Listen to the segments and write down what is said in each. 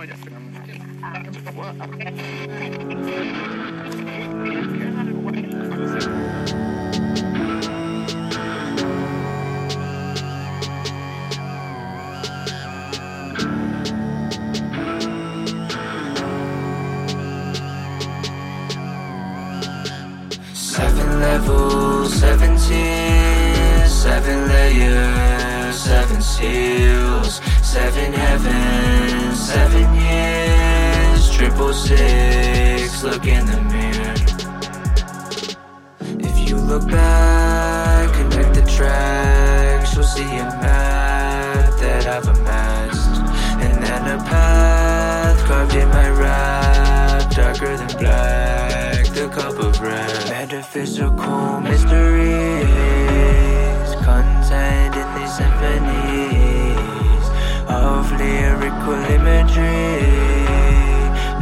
Seven levels, seven tiers, seven layers, seven seals, seven heavens, seven years, triple six. Look in the mirror. If you look back, connect the tracks, you'll see a map that I've amassed, and then a path carved in my rap, darker than black, the cup of red. Metaphysical mysteries, lyrical imagery,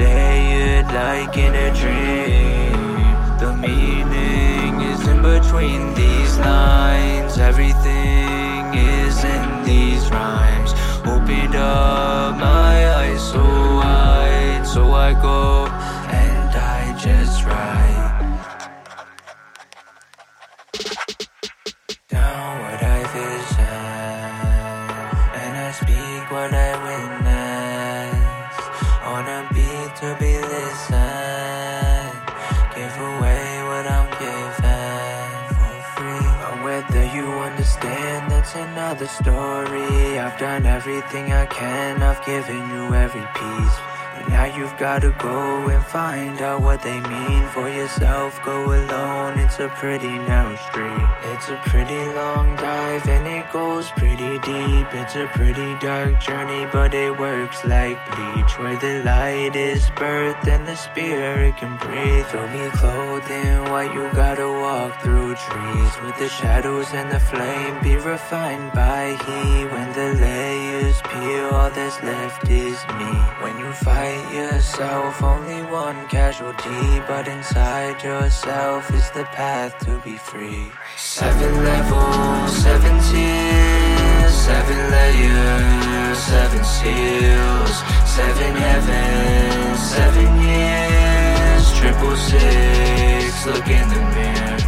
layered like in a dream. The meaning is in between these lines, everything is what I witness. On a beat to be listened, give away what I'm given for free. Or whether you understand, that's another story. I've done everything I can, I've given you every piece. Now you've gotta go and find out what they mean for yourself. Go alone, it's a pretty narrow street. It's a pretty long dive and it goes pretty deep. It's a pretty dark journey, but it works like bleach. Where the light is birthed and the spirit can breathe. Throw me clothing while you gotta walk through trees. With the shadows and the flame be refined by heat. When the layers peel, all that's left is me. When fight yourself, only one casualty. But inside yourself is the path to be free. Seven levels, seven tiers, seven layers, seven seals, seven heavens, seven years, triple six. Look in the mirror.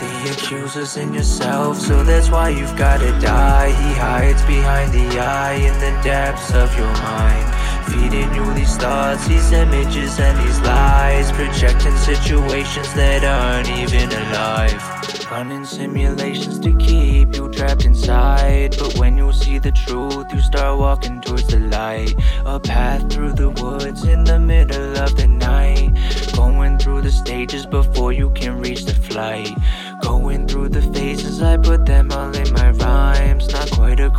The accuser's in yourself, so that's why you've gotta die. He hides behind the eye in the depths of your mind. Feeding you these thoughts, these images, and these lies. Projecting situations that aren't even alive. Running simulations to keep you trapped inside. But when you see the truth, you start walking towards the light. A path through the woods in the middle of the night.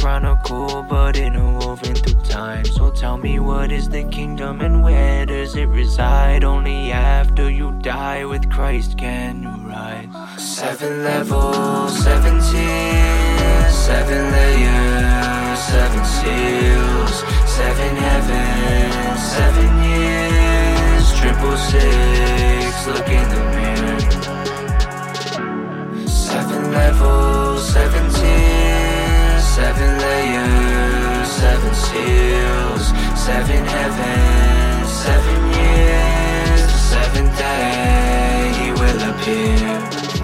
Chronicle, but interwoven through time. So tell me, what is the kingdom and where does it reside? Only after you die with Christ can you rise. Seven levels, seven tiers, seven layers, seven seals, seven heavens, seven years, triple six. Look seven heavens, seven years, the seventh day he will appear.